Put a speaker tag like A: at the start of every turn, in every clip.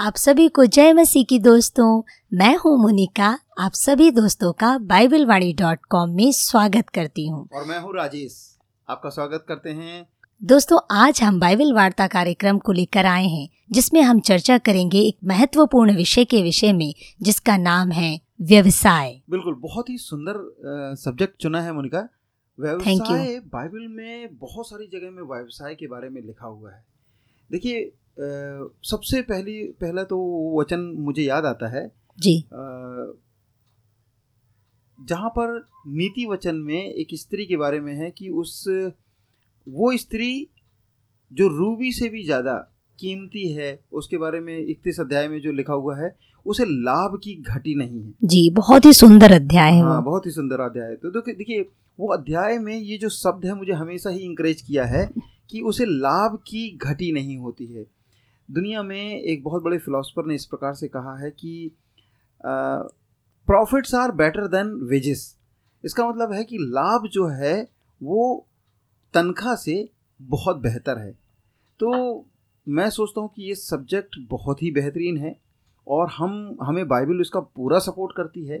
A: आप सभी को जय मसीह की दोस्तों। मैं हूँ मुनिका। आप सभी दोस्तों का बाइबल वाणी डॉट कॉम में स्वागत करती हूँ।
B: और मैं हूँ राजेश। आपका स्वागत करते हैं।
A: दोस्तों आज हम बाइबल वार्ता कार्यक्रम को लेकर आए हैं जिसमें हम चर्चा करेंगे एक महत्वपूर्ण विषय के विषय में जिसका नाम है व्यवसाय।
B: बिल्कुल बहुत ही सुंदर सब्जेक्ट चुना है मुनिका। व्यवसाय बाइबल में बहुत सारी जगह में व्यवसाय के बारे में लिखा हुआ है। देखिए सबसे पहली पहला तो वचन मुझे याद आता है।
A: जी।
B: जहाँ पर नीति वचन में एक स्त्री के बारे में है कि उस वो स्त्री जो रूबी से भी ज़्यादा कीमती है उसके बारे में इकतीस अध्याय में जो लिखा हुआ है उसे लाभ की घटी नहीं है।
A: जी बहुत ही सुंदर अध्याय है
B: हाँ बहुत ही सुंदर अध्याय है। तो देखिए वो अध्याय में ये जो शब्द है मुझे हमेशा ही इंकरेज किया है कि उसे लाभ की घटी नहीं होती है। दुनिया में एक बहुत बड़े फिलोसफर ने इस प्रकार से कहा है कि profits are better than wages इसका मतलब है कि लाभ जो है, वो तनख्वाह से बहुत बेहतर है। तो मैं सोचता हूँ कि ये सब्जेक्ट बहुत ही बेहतरीन है और हम, हमें बाइबल इसका पूरा सपोर्ट करती है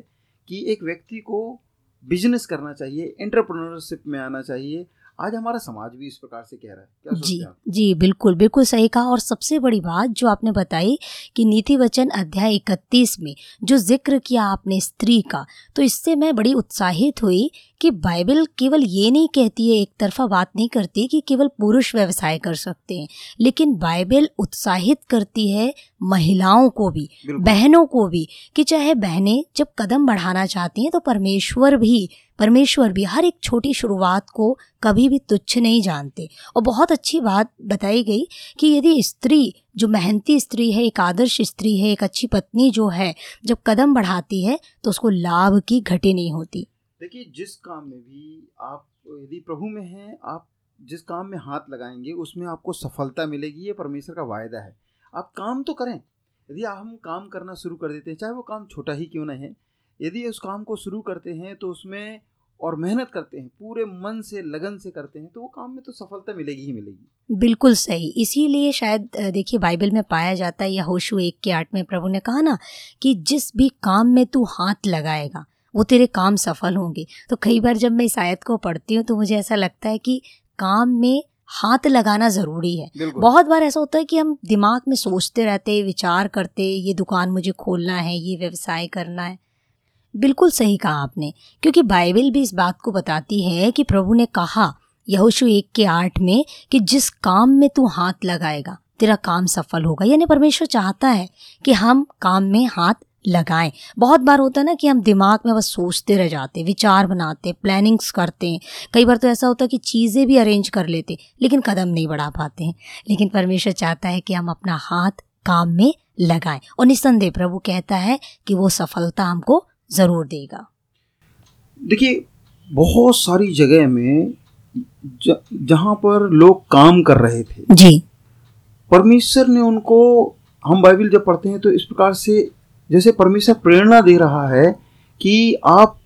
B: कि एक व्यक्ति को बिज़नेस करना चाहिए एंटरप्रेन्योरशिप में आना चाहिए आज हमारा समाज भी इस प्रकार से कह रहा है। क्या
A: जी जी बिल्कुल बिल्कुल सही कहा और सबसे बड़ी बात जो आपने बताई कि नीति वचन अध्याय इकतीस में जो ज़िक्र किया आपने स्त्री का तो इससे मैं बड़ी उत्साहित हुई कि बाइबल केवल ये नहीं कहती है एक तरफा बात नहीं करती कि केवल पुरुष व्यवसाय कर सकते हैं लेकिन बाइबल उत्साहित करती है महिलाओं को भी बहनों को भी कि चाहे बहनें जब कदम बढ़ाना चाहती हैं तो परमेश्वर भी परमेश्वर भी हर एक छोटी शुरुआत को कभी भी तुच्छ नहीं जानते। और बहुत अच्छी बात बताई गई कि यदि स्त्री जो मेहनती स्त्री है एक आदर्श स्त्री है एक अच्छी पत्नी जो है जब कदम बढ़ाती है तो उसको लाभ की घटी नहीं होती।
B: देखिए जिस काम में भी आप यदि प्रभु में हैं आप जिस काम में हाथ लगाएँगे उसमें आपको सफलता मिलेगी ये परमेश्वर का वायदा है। आप काम तो करें। यदि हम काम करना शुरू कर देते हैं, चाहे वो काम छोटा ही क्यों ना है, यदि उस काम को शुरू करते हैं तो उसमें और मेहनत करते हैं, पूरे मन से, लगन से करते हैं तो वो काम में तो सफलता मिलेगी ही मिलेगी।
A: बिल्कुल सही। इसीलिए शायद देखिए, बाइबल में पाया जाता है या होशु एक के आठ में, प्रभु ने कहा ना कि जिस भी काम में तू हाथ लगाएगा, वो तेरे काम सफल होंगे। तो कई बार जब मैं इस आयत को पढ़ती हूँ तो मुझे ऐसा लगता है कि काम में हाथ लगाना ज़रूरी है। बहुत बार ऐसा होता है कि हम दिमाग में सोचते रहते विचार करते ये दुकान मुझे खोलना है ये व्यवसाय करना है। बिल्कुल सही कहा आपने क्योंकि बाइबल भी इस बात को बताती है कि प्रभु ने कहा यहोशु एक के आठ में कि जिस काम में तू हाथ लगाएगा तेरा काम सफल होगा। यानी परमेश्वर चाहता है कि हम काम में हाथ लगाएँ। बहुत बार होता है ना कि हम दिमाग में बस सोचते रह जाते विचार बनाते प्लानिंग्स करते हैं। कई बार तो ऐसा होता है कि चीज़ें भी अरेंज कर लेते लेकिन कदम नहीं बढ़ा पाते हैं। लेकिन परमेश्वर चाहता है कि हम अपना हाथ काम में लगाएँ। और निस्संदेह प्रभु कहता है कि वो सफलता हमको ज़रूर देगा।
B: देखिए बहुत सारी जगह में जहाँ पर लोग काम कर रहे थे।
A: जी।
B: परमेश्वर ने उनको हम बाइबल जब पढ़ते हैं तो इस प्रकार से जैसे परमेश्वर प्रेरणा दे रहा है कि आप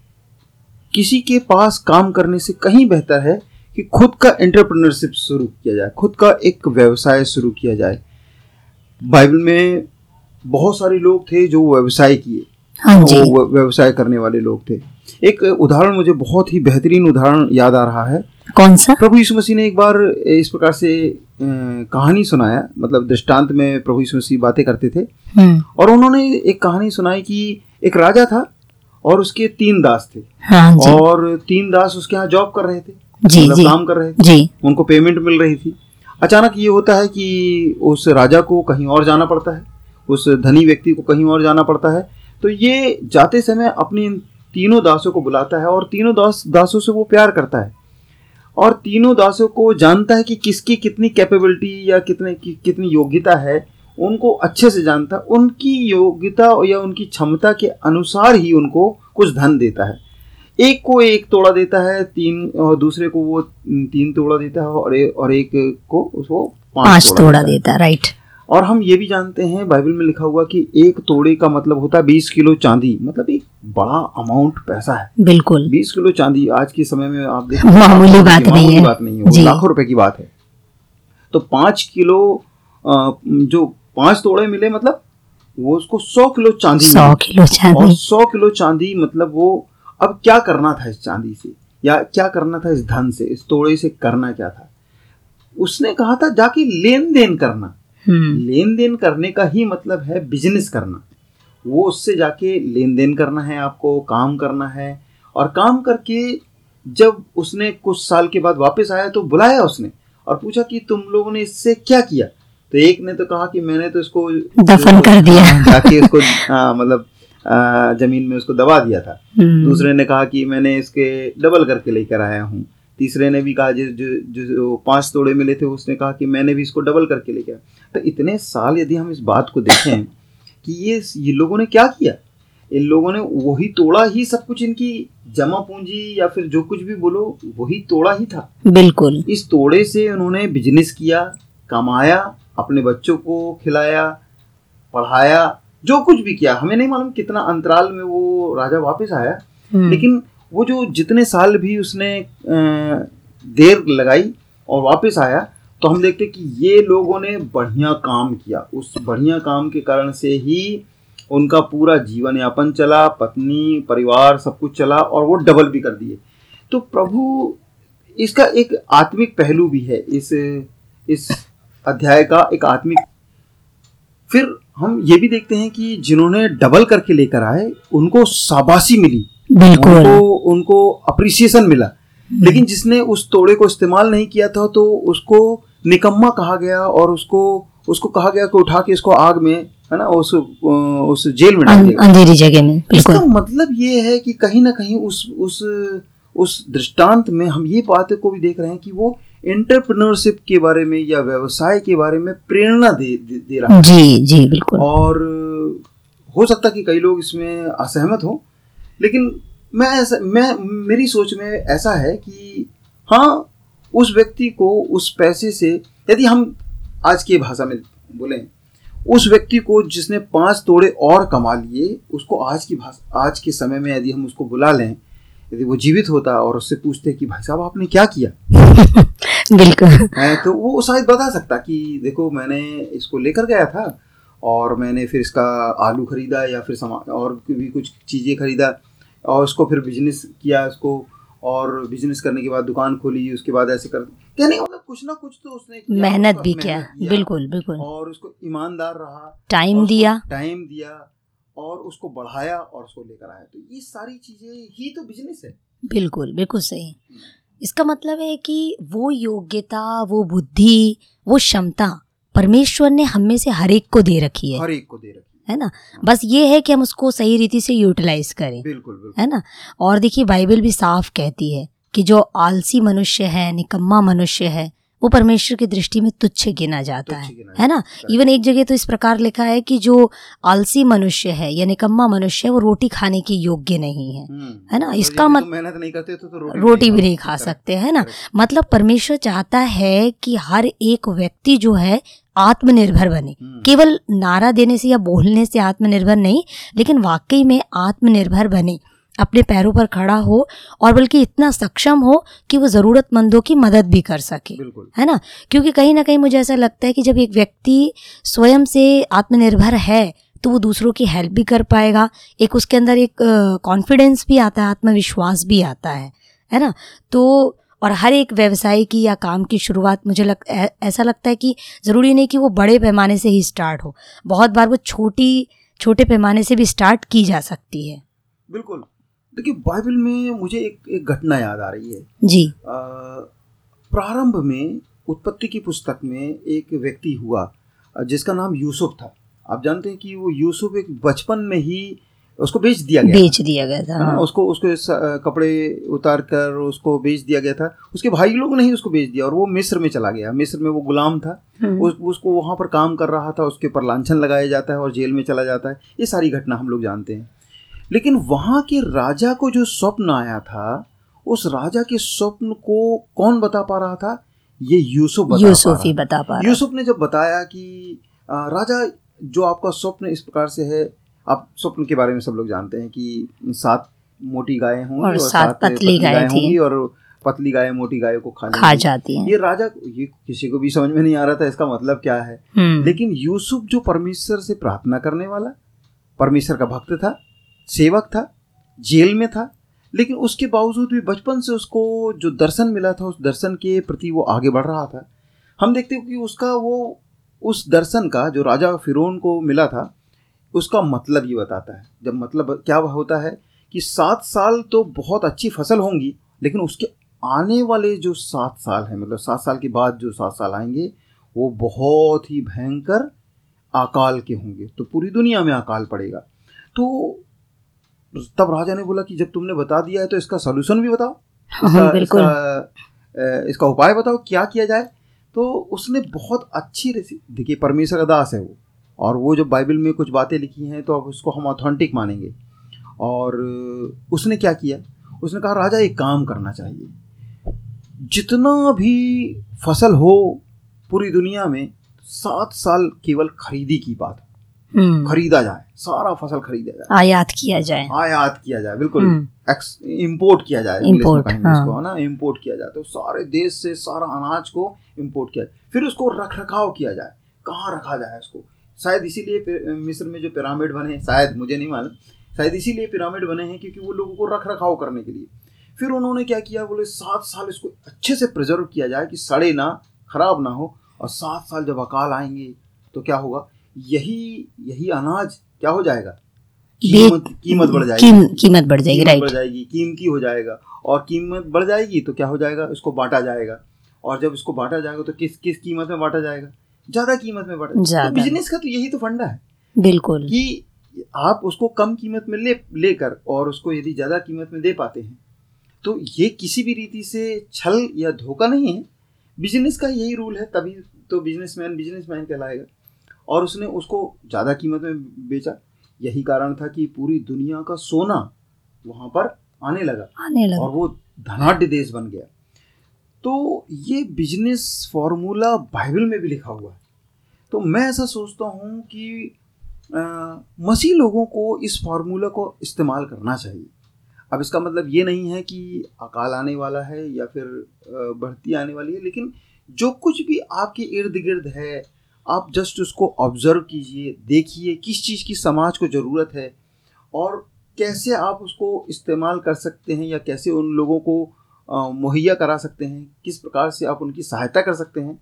B: किसी के पास काम करने से कहीं बेहतर है कि खुद का एंटरप्रेन्योरशिप शुरू किया जाए खुद का एक व्यवसाय शुरू किया जाए। बाइबल में बहुत सारे लोग थे जो व्यवसाय किए
A: हाँ
B: वो व्यवसाय करने वाले लोग थे। एक उदाहरण मुझे बहुत ही बेहतरीन उदाहरण याद आ रहा है।
A: कौन सा?
B: प्रभु यीशु मसीह ने एक बार इस प्रकार से कहानी सुनाया मतलब दृष्टांत में प्रभु यीशु मसीह बातें करते थे। हम्म। और उन्होंने एक कहानी सुनाई कि एक राजा था और उसके तीन दास थे।
A: हाँ जी।
B: और तीन दास उसके यहाँ जॉब कर रहे थे।
A: जी,
B: मतलब
A: जी,
B: काम कर रहे थे।
A: जी।
B: उनको पेमेंट मिल रही थी। अचानक ये होता है कि उस राजा को कहीं और जाना पड़ता है। उस धनी व्यक्ति को कहीं और जाना पड़ता है। तो ये जाते समय अपनी तीनों दासों को बुलाता है और तीनों दास दासों से वो प्यार करता है। और तीनों दासों को जानता है कि किसकी कितनी कैपेबिलिटी या कितने कि, कितनी योग्यता है उनको अच्छे से जानता है उनकी योग्यता या उनकी क्षमता के अनुसार ही उनको कुछ धन देता है। एक को एक तोड़ा देता है तीन और दूसरे को वो तीन तोड़ा देता है और ए, और एक को उसको
A: पाँच तोड़ा देता है। राइट
B: और हम ये भी जानते हैं बाइबल में लिखा हुआ कि एक तोड़े का मतलब होता है बीस किलो चांदी मतलब एक बड़ा अमाउंट पैसा है।
A: बिल्कुल।
B: बीस किलो चांदी आज के समय में आप
A: देखें मामूली बात नहीं है।
B: बात नहीं है। लाखों रुपए की बात है। तो पाँच किलो जो पाँच तोड़े मिले मतलब वो उसको सौ किलो चांदी
A: सौ। किलो
B: और
A: चांदी
B: सौ किलो चांदी मतलब वो अब क्या करना था इस चांदी से? या क्या करना था इस धन से? इस तोड़े से करना क्या था? उसने कहा था जाके लेन देन करना।
A: हम्म,
B: लेन देन करने का ही मतलब है बिज़नेस करना। वो उससे जाके लेन देन करना है आपको काम करना है। और काम करके जब उसने कुछ साल के बाद वापस आया तो बुलाया उसने और पूछा कि तुम लोगों ने इससे क्या किया? तो एक ने तो कहा कि मैंने तो इसको
A: दफन कर दिया।
B: जाके इसको हाँ, मतलब आ, ज़मीन में उसको दबा दिया था।
A: हम्म,
B: दूसरे ने कहा कि मैंने इसके डबल करके लेकर आया हूँ। तीसरे ने भी कहा जो जो जो पाँच तोड़े मिले थे उसने कहा कि मैंने भी इसको डबल करके लेके आया। तो इतने साल यदि हम इस बात को देखें कि ये ये लोगों ने क्या किया? इन लोगों ने वही तोड़ा ही सब कुछ इनकी जमा पूंजी या फिर जो कुछ भी बोलो वही तोड़ा ही था।
A: बिल्कुल।
B: इस तोड़े से उन्होंने बिज़नेस किया कमाया अपने बच्चों को खिलाया पढ़ाया जो कुछ भी किया। हमें नहीं मालूम कितना अंतराल में वो राजा वापस आया
A: हम्म,
B: लेकिन वो जो जितने साल भी उसने देर लगाई और वापस आया तो हम देखते कि ये लोगों ने बढ़िया काम किया। उस बढ़िया काम के कारण से ही उनका पूरा जीवन यापन चला पत्नी परिवार सब कुछ चला और वो डबल भी कर दिए। तो प्रभु इसका एक आत्मिक पहलू भी है। इस इस अध्याय का एक आत्मिक फिर हम ये भी देखते हैं कि जिन्होंने डबल करके लेकर आए उनको शाबाशी मिली।
A: बिल्कुल।
B: उनको उनको अप्रिसिएशन मिला। लेकिन जिसने उस तोड़े को इस्तेमाल नहीं किया था तो उसको निकम्मा कहा गया और उसको उसको कहा गया कि उठा के इसको आग में है ना उस उस जेल में डाल
A: अं- अंधेरी जगह में
B: इसका मतलब ये है कि कहीं ना कहीं उस उस उस दृष्टांत में हम ये बात को भी देख रहे हैं कि वो एंटरप्रेन्योरशिप के बारे में या व्यवसाय के बारे में प्रेरणा दे दे, दे रहा है।
A: जी जी बिल्कुल।
B: और हो सकता है कि कई लोग इसमें असहमत हो लेकिन मैं ऐसा मैं मेरी सोच में ऐसा है कि हाँ उस व्यक्ति को उस पैसे से यदि हम आज की भाषा में बोलें उस व्यक्ति को जिसने पाँच तोड़े और कमा लिए उसको आज की भाषा आज के समय में यदि हम उसको बुला लें यदि वो जीवित होता और उससे पूछते कि भाई साहब आपने क्या किया?
A: बिल्कुल।
B: है तो वो शायद बता सकता कि देखो मैंने इसको लेकर गया था और मैंने फिर इसका आलू खरीदा या फिर सामान और भी कुछ चीज़ें खरीदा और उसको फिर बिज़नेस किया उसको और बिज़नेस करने के बाद दुकान खोली उसके बाद ऐसे कर कहने का मतलब कुछ ना कुछ तो उसने
A: मेहनत भी किया बिल्कुल बिल्कुल।
B: और उसको ईमानदार रहा
A: टाइम दिया।
B: टाइम दिया और उसको बढ़ाया और उसको लेकर आया। तो ये सारी चीज़ें ही तो बिज़नेस है।
A: बिल्कुल बिल्कुल सही। इसका मतलब है कि वो योग्यता वो बुद्धि वो क्षमता परमेश्वर ने हम में से हर एक को दे रखी है।
B: हर एक को दे रखी
A: है ना? बस ये है कि हम उसको सही रीति से यूटिलाइज करें।
B: बिल्कुल बिल्कुल।
A: है ना? और देखिए बाइबल भी साफ़ कहती है कि जो आलसी मनुष्य है निकम्मा मनुष्य है वो परमेश्वर की दृष्टि में तुच्छ गिना जाता है
B: गिना
A: है ना? इवन एक जगह तो इस प्रकार लिखा है कि जो आलसी मनुष्य है या निकम्मा मनुष्य है वो रोटी खाने के योग्य नहीं है
B: हम्म।
A: है ना? इसका
B: यदि
A: मत
B: मेहनत नहीं करते तो, तो रोटी,
A: रोटी भी नहीं खा सकते। है ना? मतलब परमेश्वर चाहता है कि हर एक व्यक्ति जो है आत्मनिर्भर बने।
B: हम्म,
A: केवल नारा देने से या बोलने से आत्मनिर्भर नहीं लेकिन वाकई में आत्मनिर्भर बने। अपने पैरों पर खड़ा हो और बल्कि इतना सक्षम हो कि वो ज़रूरतमंदों की मदद भी कर सके। है ना? क्योंकि कहीं ना कहीं मुझे ऐसा लगता है कि जब एक व्यक्ति स्वयं से आत्मनिर्भर है तो वो दूसरों की हेल्प भी कर पाएगा। एक उसके अंदर एक कॉन्फिडेंस भी आता है आत्मविश्वास भी आता है। है ना? तो और हर एक व्यवसाय की या काम की शुरुआत मुझे लग ऐ- ऐसा लगता है कि ज़रूरी नहीं कि वो बड़े पैमाने से ही स्टार्ट हो। बहुत बार वो छोटी छोटे पैमाने से भी स्टार्ट की जा सकती है।
B: बिल्कुल। देखिए बाइबल में मुझे एक एक घटना याद आ रही है।
A: जी।
B: प्रारंभ में उत्पत्ति की पुस्तक में एक व्यक्ति हुआ जिसका नाम यूसुफ था। आप जानते हैं कि वो यूसुफ एक बचपन में ही उसको बेच दिया गया
A: बेच दिया गया था
B: है।
A: हाँ।
B: उसको उसको कपड़े उतार कर उसको बेच दिया गया था। उसके भाई लोग ने ही उसको बेच दिया और वो मिस्र में चला गया। मिस्र में वो गुलाम था।
A: हम्म,
B: उस, उसको वहाँ पर काम कर रहा था उसके ऊपर लांछन लगाया जाता है और जेल में चला जाता है। ये सारी घटना हम लोग जानते हैं। लेकिन वहाँ के राजा को जो स्वप्न आया था उस राजा के स्वप्न को कौन बता पा रहा था? ये यूसुफ बता
A: यूसुफ ही बता पा रहा।
B: यूसुफ ने जब बताया कि राजा जो आपका स्वप्न इस प्रकार से है आप स्वप्न के बारे में सब लोग जानते हैं कि सात मोटी गायें होंगी
A: और और सात पतली गायें
B: होंगी और पतली गाय मोटी गाय को खा
A: खा जाती है।
B: ये राजा ये किसी को भी समझ में नहीं आ रहा था इसका मतलब क्या है।
A: हम्म,
B: लेकिन यूसुफ जो परमेश्वर से प्रार्थना करने वाला परमेश्वर का भक्त था सेवक था, जेल में था, लेकिन उसके बावजूद भी बचपन से उसको जो दर्शन मिला था, उस दर्शन के प्रति वो आगे बढ़ रहा था। हम देखते हैं कि उसका वो, उस दर्शन का जो राजा फिरौन को मिला था, उसका मतलब ये बताता है। जब मतलब क्या होता है कि सात साल तो बहुत अच्छी फ़सल होंगी, लेकिन उसके आने वाले जो सात साल हैं मतलब सात साल के बाद जो सात साल आएँगे, वो बहुत ही भयंकर अकाल के होंगे। तो पूरी दुनिया में अकाल पड़ेगा। तो तब राजा ने बोला कि जब तुमने बता दिया है तो इसका सोल्यूशन भी बताओ।
A: हाँ,
B: इसका,
A: बिल्कुल।
B: इसका, इसका उपाय बताओ क्या किया जाए? तो उसने बहुत अच्छी देखिए परमेश्वर का दास है वो। और वो जब बाइबल में कुछ बातें लिखी हैं तो अब उसको हम ऑथेंटिक मानेंगे। और उसने क्या किया? उसने कहा राजा एक काम करना चाहिए। जितना भी फ़सल हो पूरी दुनिया में सात साल केवल खरीदी की बात खरीदा जाए सारा फ़सल खरीदा जाए।
A: आयात किया जाए।
B: आयात किया जाए बिल्कुल
A: हम्म,
B: इम्पोर्ट किया जाए कहेंगे
A: हाँ।
B: ना? इम्पोर्ट किया जाए तो सारे देश से सारा अनाज को इम्पोर्ट किया जाए। फिर उसको रख रखाव किया जाए। कहाँ रखा जाए उसको? शायद इसीलिए मिस्र में जो पिरामिड बने हैं शायद मुझे नहीं मालूम। शायद इसीलिए पिरामिड बने हैं क्योंकि वो लोगों को रख रखाव करने के लिए। फिर उन्होंने क्या किया? बोले सात साल इसको अच्छे से प्रिजर्व किया जाए कि सड़े ना खराब ना हो और सात साल जब अकाल आएँगे तो क्या होगा? यही यही अनाज क्या हो जाएगा? कीमत कीमत बढ़ जाएगी।
A: कीम, कीमत बढ़ जाएगी
B: कीमत बढ़
A: राइट
B: जाएगी कीमती हो जाएगा। और कीमत बढ़ जाएगी तो क्या हो जाएगा? इसको बांटा जाएगा। और जब इसको बांटा जाएगा तो किस किस कीमत में बांटा जाएगा? ज़्यादा कीमत में बांटा
A: ज़्यादा।
B: तो बिज़नेस का तो यही तो फंडा है।
A: बिल्कुल।
B: कि आप उसको कम कीमत में ले लेकर और उसको यदि ज़्यादा कीमत में दे पाते हैं तो ये किसी भी रीति से छल या धोखा नहीं है। बिज़नेस का यही रूल है तभी तो बिजनेसमैन बिजनेसमैन कहलाएगा। और उसने उसको ज़्यादा कीमत में बेचा। यही कारण था कि पूरी दुनिया का सोना वहाँ पर आने लगा
A: आने लगा।
B: और वो धनाढ़ देश बन गया। तो ये बिज़नेस फॉर्मूला बाइबल में भी लिखा हुआ है। तो मैं ऐसा सोचता हूँ कि मसीह लोगों को इस फार्मूला को इस्तेमाल करना चाहिए। अब इसका मतलब ये नहीं है कि अकाल आने वाला है या फिर बढ़ती आने वाली है लेकिन जो कुछ भी आपके इर्द गिर्द है आप जस्ट उसको ऑब्ज़र्व कीजिए, देखिए किस चीज़ की समाज को ज़रूरत है और कैसे आप उसको इस्तेमाल कर सकते हैं या कैसे उन लोगों को मुहैया करा सकते हैं, किस प्रकार से आप उनकी सहायता कर सकते हैं,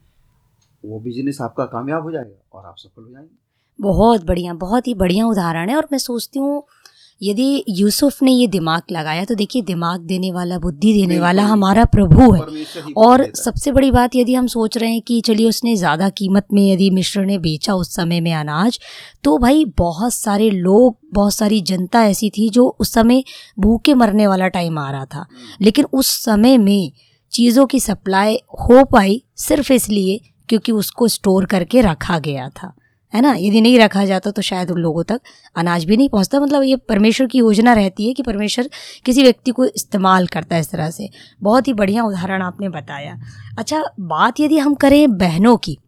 B: वो बिज़नेस आपका कामयाब हो जाएगा और आप सफल हो जाएँगे।
A: बहुत बढ़िया, बहुत ही बढ़िया उदाहरण है और मैं सोचती हूँ यदि यूसुफ ने ये दिमाग लगाया तो देखिए दिमाग देने वाला बुद्धि देने वाला हमारा प्रभु है। और सबसे बड़ी बात यदि हम सोच रहे हैं कि चलिए उसने ज़्यादा कीमत में यदि मिश्र ने बेचा उस समय में अनाज तो भाई बहुत सारे लोग बहुत सारी जनता ऐसी थी जो उस समय भूखे मरने वाला टाइम आ रहा था। लेकिन उस समय में चीज़ों की सप्लाई हो पाई सिर्फ़ इसलिए क्योंकि उसको स्टोर करके रखा गया था। है ना? यदि नहीं रखा जाता तो शायद उन लोगों तक अनाज भी नहीं पहुँचता। मतलब ये परमेश्वर की योजना रहती है कि परमेश्वर किसी व्यक्ति को इस्तेमाल करता है इस तरह से। बहुत ही बढ़िया उदाहरण आपने बताया। अच्छा बात यदि हम करें बहनों की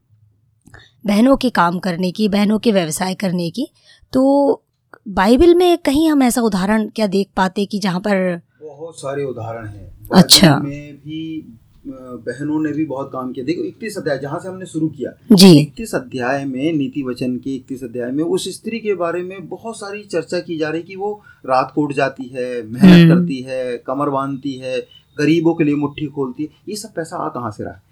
A: बहनों के काम करने की बहनों के व्यवसाय करने की तो बाइबल में कहीं हम ऐसा उदाहरण क्या देख पाते कि जहाँ पर
B: बहुत सारे उदाहरण हैं।
A: अच्छा।
B: में भी बहनों ने भी बहुत काम किया। देखो इकतीस अध्याय जहाँ से हमने शुरू किया।
A: जी।
B: इकतीस अध्याय में नीति वचन के इकतीस अध्याय में उस स्त्री के बारे में बहुत सारी चर्चा की जा रही कि वो रात को उठ जाती है मेहनत
A: हम्म।
B: करती है कमर बांधती है गरीबों के लिए मुट्ठी खोलती है। ये सब पैसा आ कहाँ से रहा है?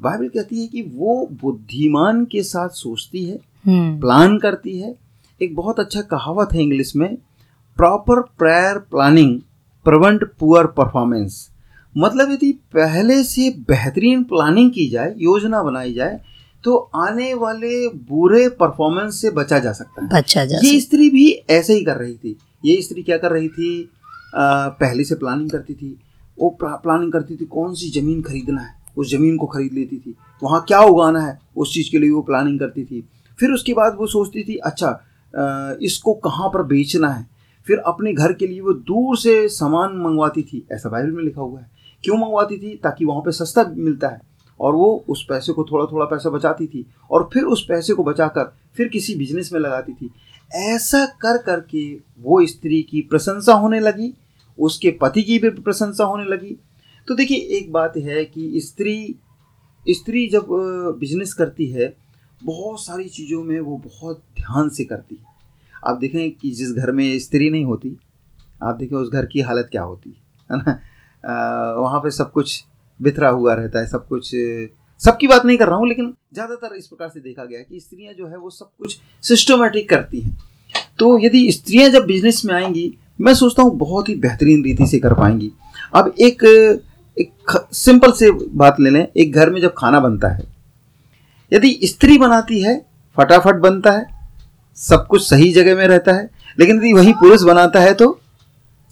B: बाइबल कहती है कि वो बुद्धिमान के साथ सोचती है
A: हम्म।
B: प्लान करती है। एक बहुत अच्छा कहावत है इंग्लिश में proper prior planning prevent poor performance मतलब यदि पहले से बेहतरीन प्लानिंग की जाए योजना बनाई जाए तो आने वाले बुरे परफॉर्मेंस से बचा जा सकता है।
A: बच्चा जा
B: ये स्त्री भी ऐसे ही कर रही थी। ये स्त्री क्या कर रही थी? आ, पहले से प्लानिंग करती थी। वो प्लानिंग करती थी कौन सी ज़मीन खरीदना है? उस ज़मीन को खरीद लेती थी। वहाँ क्या उगाना है? उस चीज़ के लिए वो प्लानिंग करती थी। फिर उसके बाद वो सोचती थी अच्छा आ, इसको कहाँ पर बेचना है? फिर अपने घर के लिए वो दूर से सामान मंगवाती थी। ऐसा बाइबल में लिखा हुआ है। क्यों मंगवाती थी? ताकि वहाँ पे सस्ता मिलता है। और वो उस पैसे को थोड़ा थोड़ा पैसा बचाती थी। और फिर उस पैसे को बचाकर फिर किसी बिज़नेस में लगाती थी। ऐसा कर करके वो स्त्री की प्रशंसा होने लगी। उसके पति की भी प्रशंसा होने लगी। तो देखिए, एक बात है कि स्त्री स्त्री जब बिज़नेस करती है, बहुत सारी चीज़ों में वो बहुत ध्यान से करती है। आप देखें कि जिस घर में स्त्री नहीं होती, आप देखें उस घर की हालत क्या होती, है ना? वहाँ पे सब कुछ बिखरा हुआ रहता है, सब कुछ, सबकी बात नहीं कर रहा हूँ, लेकिन ज़्यादातर इस प्रकार से देखा गया है कि स्त्रियाँ जो है वो सब कुछ सिस्टमेटिक करती हैं। तो यदि स्त्रियाँ जब बिज़नेस में आएँगी, मैं सोचता हूँ बहुत ही बेहतरीन रीति से कर पाएँगी। अब एक एक सिंपल से बात ले लें, एक घर में जब खाना बनता है, यदि स्त्री बनाती है, फटाफट बनता है, सब कुछ सही जगह में रहता है, लेकिन यदि वही पुरुष बनाता है तो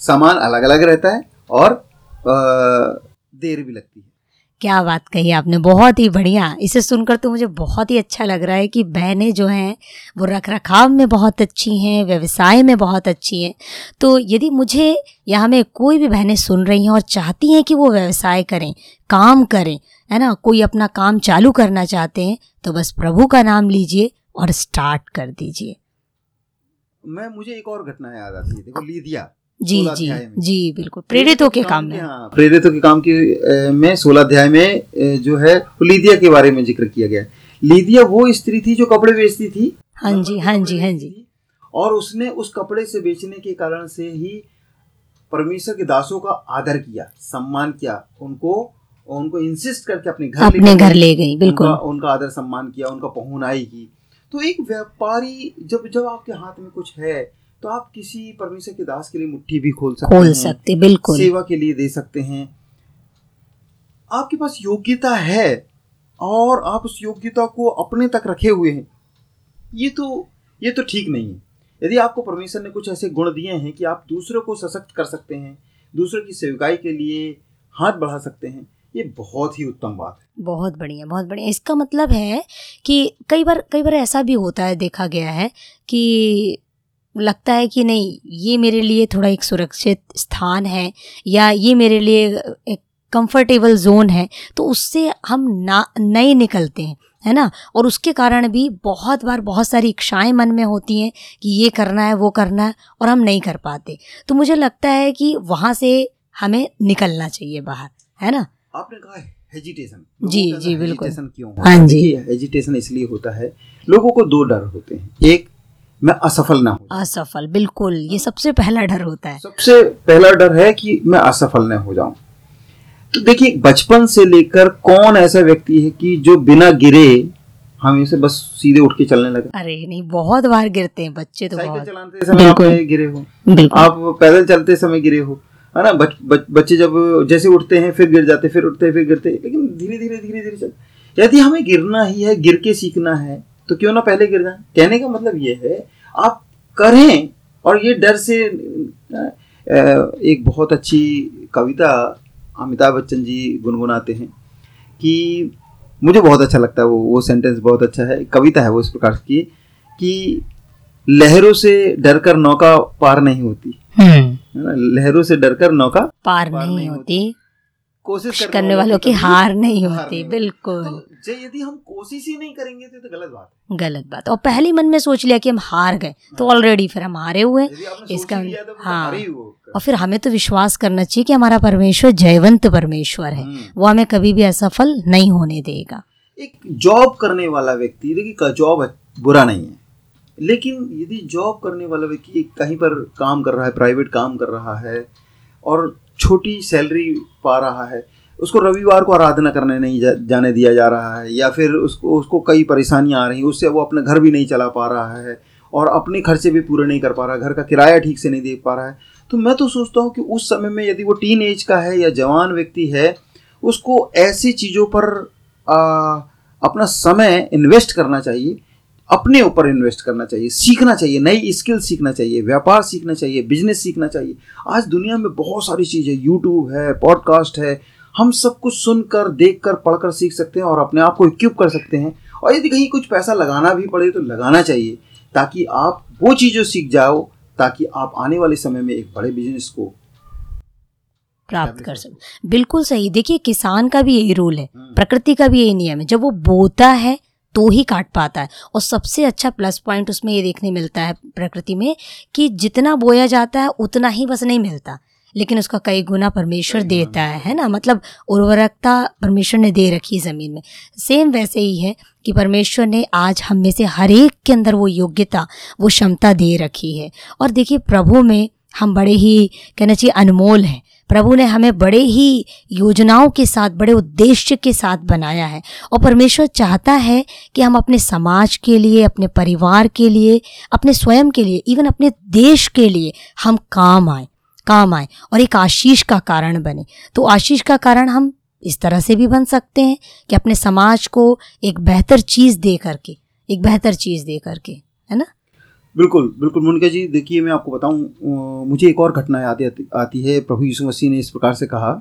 B: सामान अलग अलग रहता है और देर भी लगती है।
A: क्या बात कही आपने बहुत ही बढ़िया। इसे सुनकर तो मुझे बहुत ही अच्छा लग रहा है कि बहनें जो हैं वो रख रखाव में बहुत अच्छी हैं व्यवसाय में बहुत अच्छी हैं। तो यदि मुझे यहाँ में कोई भी बहनें सुन रही हैं और चाहती हैं कि वो व्यवसाय करें काम करें है ना कोई अपना काम चालू करना चाहते हैं तो बस प्रभु का नाम लीजिए और स्टार्ट कर दीजिए।
B: मैं मुझे एक और घटना याद आती है देखो लीदिया
A: जी जी जी बिल्कुल। प्रेरित के काम में।
B: हाँ प्रेरितों के काम की में सोलह अध्याय में जो है लीदिया के बारे में ज़िक्र किया गया। लीदिया वो स्त्री थी जो कपड़े बेचती थी।
A: हाँ जी हाँ जी हाँ जी।
B: और उसने उस कपड़े से बेचने के कारण से ही परमेश्वर के दासों का आदर किया सम्मान किया। उनको उनको इंसिस्ट करके अपने घर
A: अपने घर ले गई बिल्कुल।
B: उनका, उनका आदर सम्मान किया उनका पहुनाई की। तो एक व्यापारी जब जब आपके हाथ में कुछ है तो आप किसी परमेश्वर के दास के लिए मुट्ठी भी खोल सकते
A: खोल हैं सकते बिल्कुल।
B: सेवा के लिए दे सकते हैं। आपके पास योग्यता है और आप उस योग्यता को अपने तक रखे हुए हैं। ये तो ये तो ठीक नहीं है। यदि आपको परमेश्वर ने कुछ ऐसे गुण दिए हैं कि आप दूसरों को सशक्त कर सकते हैं दूसरों की सेवकाई के लिए हाथ बढ़ा सकते हैं ये बहुत ही उत्तम बात है।
A: बहुत बढ़िया बहुत बढ़िया। इसका मतलब है कि कई बार कई बार ऐसा भी होता है देखा गया है कि लगता है कि नहीं ये मेरे लिए थोड़ा एक सुरक्षित स्थान है या ये मेरे लिए एक कंफर्टेबल जोन है तो उससे हम ना नए निकलते हैं है ना? और उसके कारण भी बहुत बार बहुत सारी इच्छाएँ मन में होती हैं कि ये करना है वो करना है और हम नहीं कर पाते। तो मुझे लगता है कि वहाँ से हमें निकलना चाहिए बाहर है ना?
B: आपने कहा हेजिटेशन
A: जी जी बिल्कुल।
B: क्यों हाँ? जी। हेजिटेशन इसलिए होता है लोगों को दो डर होते हैं। एक मैं असफल ना
A: हो असफल बिल्कुल। ये सबसे पहला डर होता है।
B: सबसे पहला डर है कि मैं असफल न हो जाऊँ। तो देखिए बचपन से लेकर कौन ऐसा व्यक्ति है कि जो बिना गिरे हमेशा बस सीधे उठ के चलने लगे?
A: अरे नहीं बहुत बार गिरते हैं बच्चे तो
B: साइकिल चलाते समय आप गिरे हो। आप पैदल चलते समय गिरे हो है ना? बच, बच, बच्चे जब जैसे उठते हैं फिर गिर जाते फिर उठते हैं फिर गिरते लेकिन धीरे धीरे धीरे धीरे चल। यदि हमें गिरना ही है गिर के सीखना है। तो क्यों ना पहले गिर जाए? कहने का मतलब ये है आप करें और ये डर से एक बहुत अच्छी कविता अमिताभ बच्चन जी गुनगुनाते हैं कि मुझे बहुत अच्छा लगता है वो वो सेंटेंस बहुत अच्छा है कविता है वो इस प्रकार की कि लहरों से डरकर नौका पार नहीं होती। हम्म। लहरों से डरकर नौका
A: पार, पार नहीं, नहीं होती। कोशिश करने वालों की हार नहीं होती। बिल्कुल।
B: तो यदि हम कोशिश ही नहीं करेंगे तो, तो गलत बात है।
A: गलत बात और पहली मन में सोच लिया कि हम हार गए तो ऑलरेडी हाँ। फिर हम हारे हुए इसका
B: तो हाँ।
A: और फिर हमें तो विश्वास करना चाहिए कि हमारा परमेश्वर जयवंत परमेश्वर है। हम्म। वो हमें कभी भी असफल नहीं होने देगा।
B: एक जॉब करने वाला व्यक्ति देखिए जॉब बुरा नहीं है। लेकिन यदि जॉब करने वाला व्यक्ति कहीं पर काम कर रहा है प्राइवेट काम कर रहा है और छोटी सैलरी पा रहा है उसको रविवार को आराधना करने नहीं जा, जाने दिया जा रहा है या फिर उसको उसको कई परेशानियाँ आ रही हैं उससे वो अपना घर भी नहीं चला पा रहा है और अपने खर्चे भी पूरे नहीं कर पा रहा घर का किराया ठीक से नहीं दे पा रहा है तो मैं तो सोचता हूँ कि उस समय में यदि वो टीन एज का है या जवान व्यक्ति है उसको ऐसी चीज़ों पर आ, अपना समय इन्वेस्ट करना चाहिए अपने ऊपर इन्वेस्ट करना चाहिए सीखना चाहिए नई स्किल सीखना चाहिए व्यापार सीखना चाहिए बिज़नेस सीखना चाहिए। आज दुनिया में बहुत सारी चीज़ें यूट्यूब है पॉडकास्ट है हम सब कुछ सुनकर देखकर पढ़कर सीख सकते हैं और अपने आप को इक्विप कर सकते हैं। और यदि कहीं कुछ पैसा लगाना भी पड़े तो लगाना चाहिए ताकि आप वो चीज़ें सीख जाओ ताकि आप आने वाले समय में एक बड़े बिज़नेस को
A: प्राप्त कर सकते बिल्कुल सही। देखिए किसान का भी यही रोल है हम्म। प्रकृति का भी यही नियम है। जब वो बोता है तो ही काट पाता है। और सबसे अच्छा प्लस पॉइंट उसमें ये देखने मिलता है प्रकृति में कि जितना बोया जाता है उतना ही बस नहीं मिलता। लेकिन उसका कई गुना परमेश्वर देता है है ना? मतलब उर्वरकता परमेश्वर ने दे रखी है ज़मीन में। सेम वैसे ही है कि परमेश्वर ने आज हम में से हर एक के अंदर वो योग्यता वो क्षमता दे रखी है। और देखिए प्रभु में हम बड़े ही कहना चाहिए अनमोल हैं। प्रभु ने हमें बड़े ही योजनाओं के साथ बड़े उद्देश्य के साथ बनाया है। और परमेश्वर चाहता है कि हम अपने समाज के लिए अपने परिवार के लिए अपने स्वयं के लिए इवन अपने देश के लिए हम काम आए। काम आए और एक आशीष का कारण बने। तो आशीष का कारण हम इस तरह से भी बन सकते हैं कि अपने समाज को एक बेहतर चीज़ दे करके एक बेहतर चीज़ दे करके है ना?
B: बिल्कुल बिल्कुल। मोनिका जी देखिए मैं आपको बताऊँ मुझे एक और घटना याद आती है। प्रभु यीशु मसीह ने इस प्रकार से कहा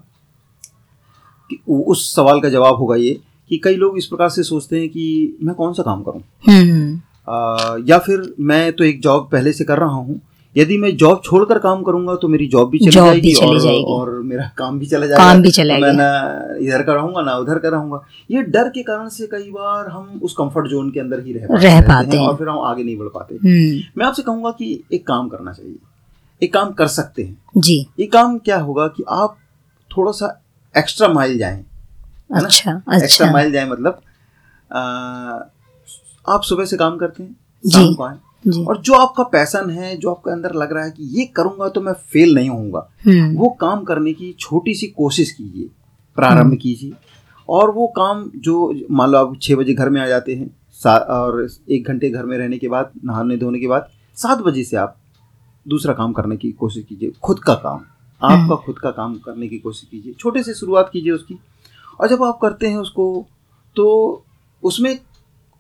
B: कि उस सवाल का जवाब होगा ये कि कई लोग इस प्रकार से सोचते हैं कि मैं कौन सा काम करूँ? हम्म। या फिर मैं तो एक जॉब पहले से कर रहा हूँ यदि मैं जॉब छोड़कर काम करूँगा तो मेरी जॉब भी चली जाएगी, भी चली और, जाएगी। और मेरा काम भी चला जाएगा।
A: काम भी चला तो
B: मैं ना इधर का रहूँगा ना उधर का रहूँगा। ये डर के कारण से कई बार हम उस कंफर्ट जोन के अंदर ही रह पाते,
A: रह पाते हैं।
B: और फिर हम आगे नहीं बढ़ पाते। हम्म। मैं आपसे कहूँगा कि एक काम करना चाहिए। एक काम कर सकते हैं।
A: जी।
B: ये काम क्या होगा कि आप थोड़ा सा एक्स्ट्रा माइल जाए
A: अच्छा
B: एक्स्ट्रा माइल जाए मतलब आप सुबह से काम करते हैं आए। और जो आपका पैसन है जो आपके अंदर लग रहा है कि ये करूँगा तो मैं फेल नहीं होऊँगा हम्म। वो काम करने की छोटी सी कोशिश कीजिए प्रारंभ हम्म। कीजिए और वो काम जो मान लो आप छः बजे घर में आ जाते हैं और एक घंटे घर में रहने के बाद नहाने धोने के बाद सात बजे से आप दूसरा काम करने की कोशिश कीजिए खुद का काम आपका हम्म। खुद का काम करने की कोशिश कीजिए छोटे से शुरुआत कीजिए उसकी और जब आप करते हैं उसको तो उसमें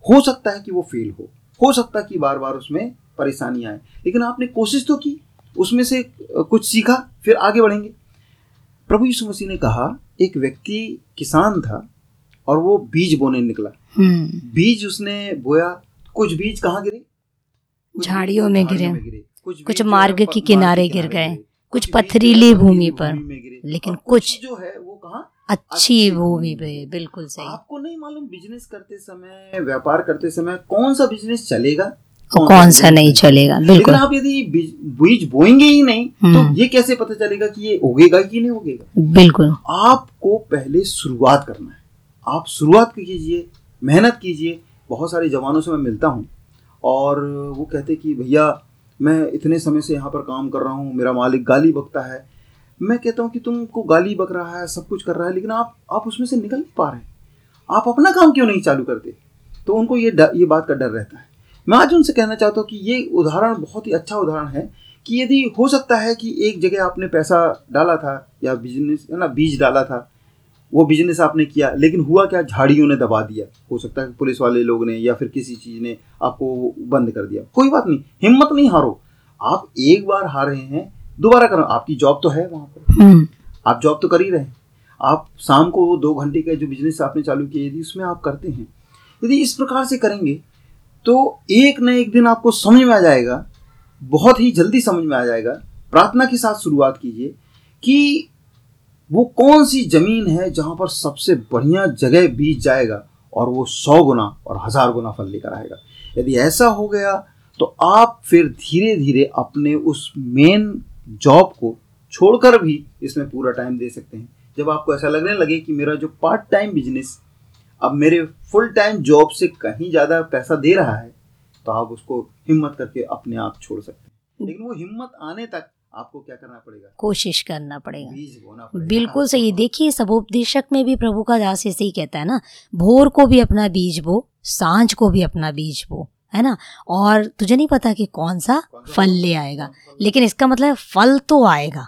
B: हो सकता है कि वो फेल हो हो सकता कि बार बार उसमें परेशानी आए। लेकिन आपने कोशिश तो की उसमें से कुछ सीखा फिर आगे बढ़ेंगे। प्रभु यीशु मसीह ने कहा एक व्यक्ति किसान था और वो बीज बोने निकला। हम्म। बीज उसने बोया कुछ बीज कहाँ गिरे?
A: झाड़ियों में गिरे। कुछ, कुछ मार्ग के किनारे गिर गए। कुछ पथरीली भूमि पर। लेकिन कुछ
B: जो है वो कहा?
A: अच्छी भूमि पे बिल्कुल सही।
B: आपको नहीं मालूम बिज़नेस करते समय व्यापार करते समय कौन सा बिज़नेस चलेगा
A: कौन, कौन सा नहीं चलेगा? बिल्कुल।
B: आप यदि बीज बोएँगे ही नहीं तो हम्म। ये कैसे पता चलेगा कि ये उगेगा कि नहीं उगेगा?
A: बिल्कुल।
B: आपको पहले शुरुआत करना है। आप शुरुआत कीजिए मेहनत कीजिए। बहुत सारे जवानों से मैं मिलता हूँ और वो कहते कि भैया मैं इतने समय से यहाँ पर काम कर रहा हूँ मेरा मालिक गाली बकता है मैं कहता हूँ कि तुमको गाली बक रहा है, सब कुछ कर रहा है, लेकिन आप आप उसमें से निकल नहीं पा रहे आप अपना काम क्यों नहीं चालू करते? तो उनको ये ये बात का डर रहता है। मैं आज उनसे कहना चाहता हूँ कि ये उदाहरण बहुत ही अच्छा उदाहरण है कि यदि हो सकता है कि एक जगह आपने पैसा डाला था या बिज़नेस है ना, बीज डाला था, वो बिज़नेस आपने किया, लेकिन हुआ क्या? झाड़ियों ने दबा दिया। हो सकता है पुलिस वाले लोग ने या फिर किसी चीज़ ने आपको बंद कर दिया। कोई बात नहीं, हिम्मत नहीं हारो। आप एक बार हारे हैं दोबारा करो आपकी जॉब तो है वहाँ पर। हम्म। आप जॉब तो कर ही रहे हैं। आप शाम को दो घंटे का जो बिज़नेस आपने चालू किया यदि उसमें आप करते हैं यदि इस प्रकार से करेंगे तो एक न एक दिन आपको समझ में आ जाएगा बहुत ही जल्दी समझ में आ जाएगा। प्रार्थना के साथ शुरुआत कीजिए कि वो कौन सी ज़मीन है जहाँ पर सबसे बढ़िया जगह बीज जाएगा और वो सौ गुना और हज़ार गुना फल लेकर आएगा। यदि ऐसा हो गया तो आप फिर धीरे धीरे अपने उस मेन जॉब को छोड़कर भी इसमें पूरा टाइम दे सकते हैं। जब आपको ऐसा लगने लगे कि मेरा जो पार्ट टाइम बिज़नेस अब मेरे फुल टाइम जॉब से कहीं ज़्यादा पैसा दे रहा है तो आप उसको हिम्मत करके अपने आप छोड़ सकते हैं। लेकिन वो हिम्मत आने तक आपको क्या करना पड़ेगा?
A: कोशिश करना पड़ेगा। पड़ेगा। बिल्कुल सही। देखिए सबोपदेशक में भी प्रभु का दास ऐसे ही कहता है ना भोर को भी अपना बीज बो साँझ को भी अपना बीज बो। है ना? और तुझे नहीं पता कि कौन सा फल ले आएगा। लेकिन इसका मतलब फल तो आएगा।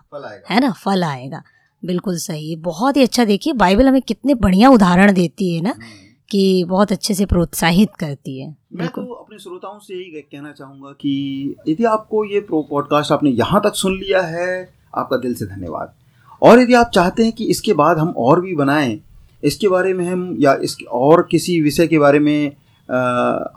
A: है ना? फल आएगा। बिल्कुल सही। बहुत ही अच्छा देखिए बाइबल हमें कितने बढ़िया उदाहरण देती है ना हम्म। कि बहुत अच्छे से प्रोत्साहित करती है।
B: मैं तो अपने श्रोताओं से यही कहना चाहूँगा कि यदि आपको ये प्रो पॉडकास्ट आपने यहाँ तक सुन लिया है आपका दिल से धन्यवाद। और यदि आप चाहते हैं कि इसके बाद हम और भी बनाएँ इसके बारे में हम या इसके और किसी विषय के बारे में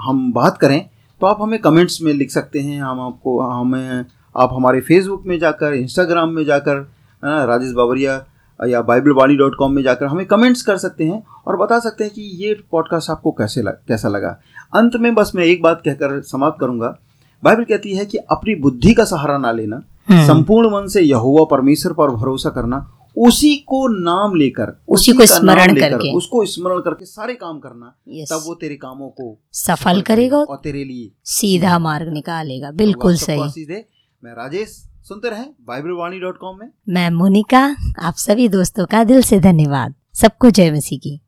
B: हम बात करें तो आप हमें कमेंट्स में लिख सकते हैं। हम आपको हमें आप हमारे फेसबुक में जाकर इंस्टाग्राम में जाकर राजेश बाबरिया या बाइबल वाणी डॉट कॉम में जाकर हमें कमेंट्स कर सकते हैं और बता सकते हैं कि ये पॉडकास्ट आपको कैसे लग, कैसा लगा। अंत में बस मैं एक बात कहकर समाप्त करूँगा। बाइबल कहती है कि अपनी बुद्धि का सहारा ना लेना
A: हम्म,
B: संपूर्ण मन से यहोवा परमेश्वर पर भरोसा करना उसी को नाम लेकर
A: उसी को स्मरण करके।
B: उसको स्मरण करके सारे काम करना
A: yes,
B: तब वो तेरे कामों को
A: सफल करेगा
B: और तेरे लिए
A: सीधा मार्ग निकालेगा। बिल्कुल सही।
B: सीधे मैं राजेश सुनते रहे बाइबलवाणी डॉट कॉम में।
A: मैं मोनिका आप सभी दोस्तों का दिल से धन्यवाद। सबको जय मसीह की।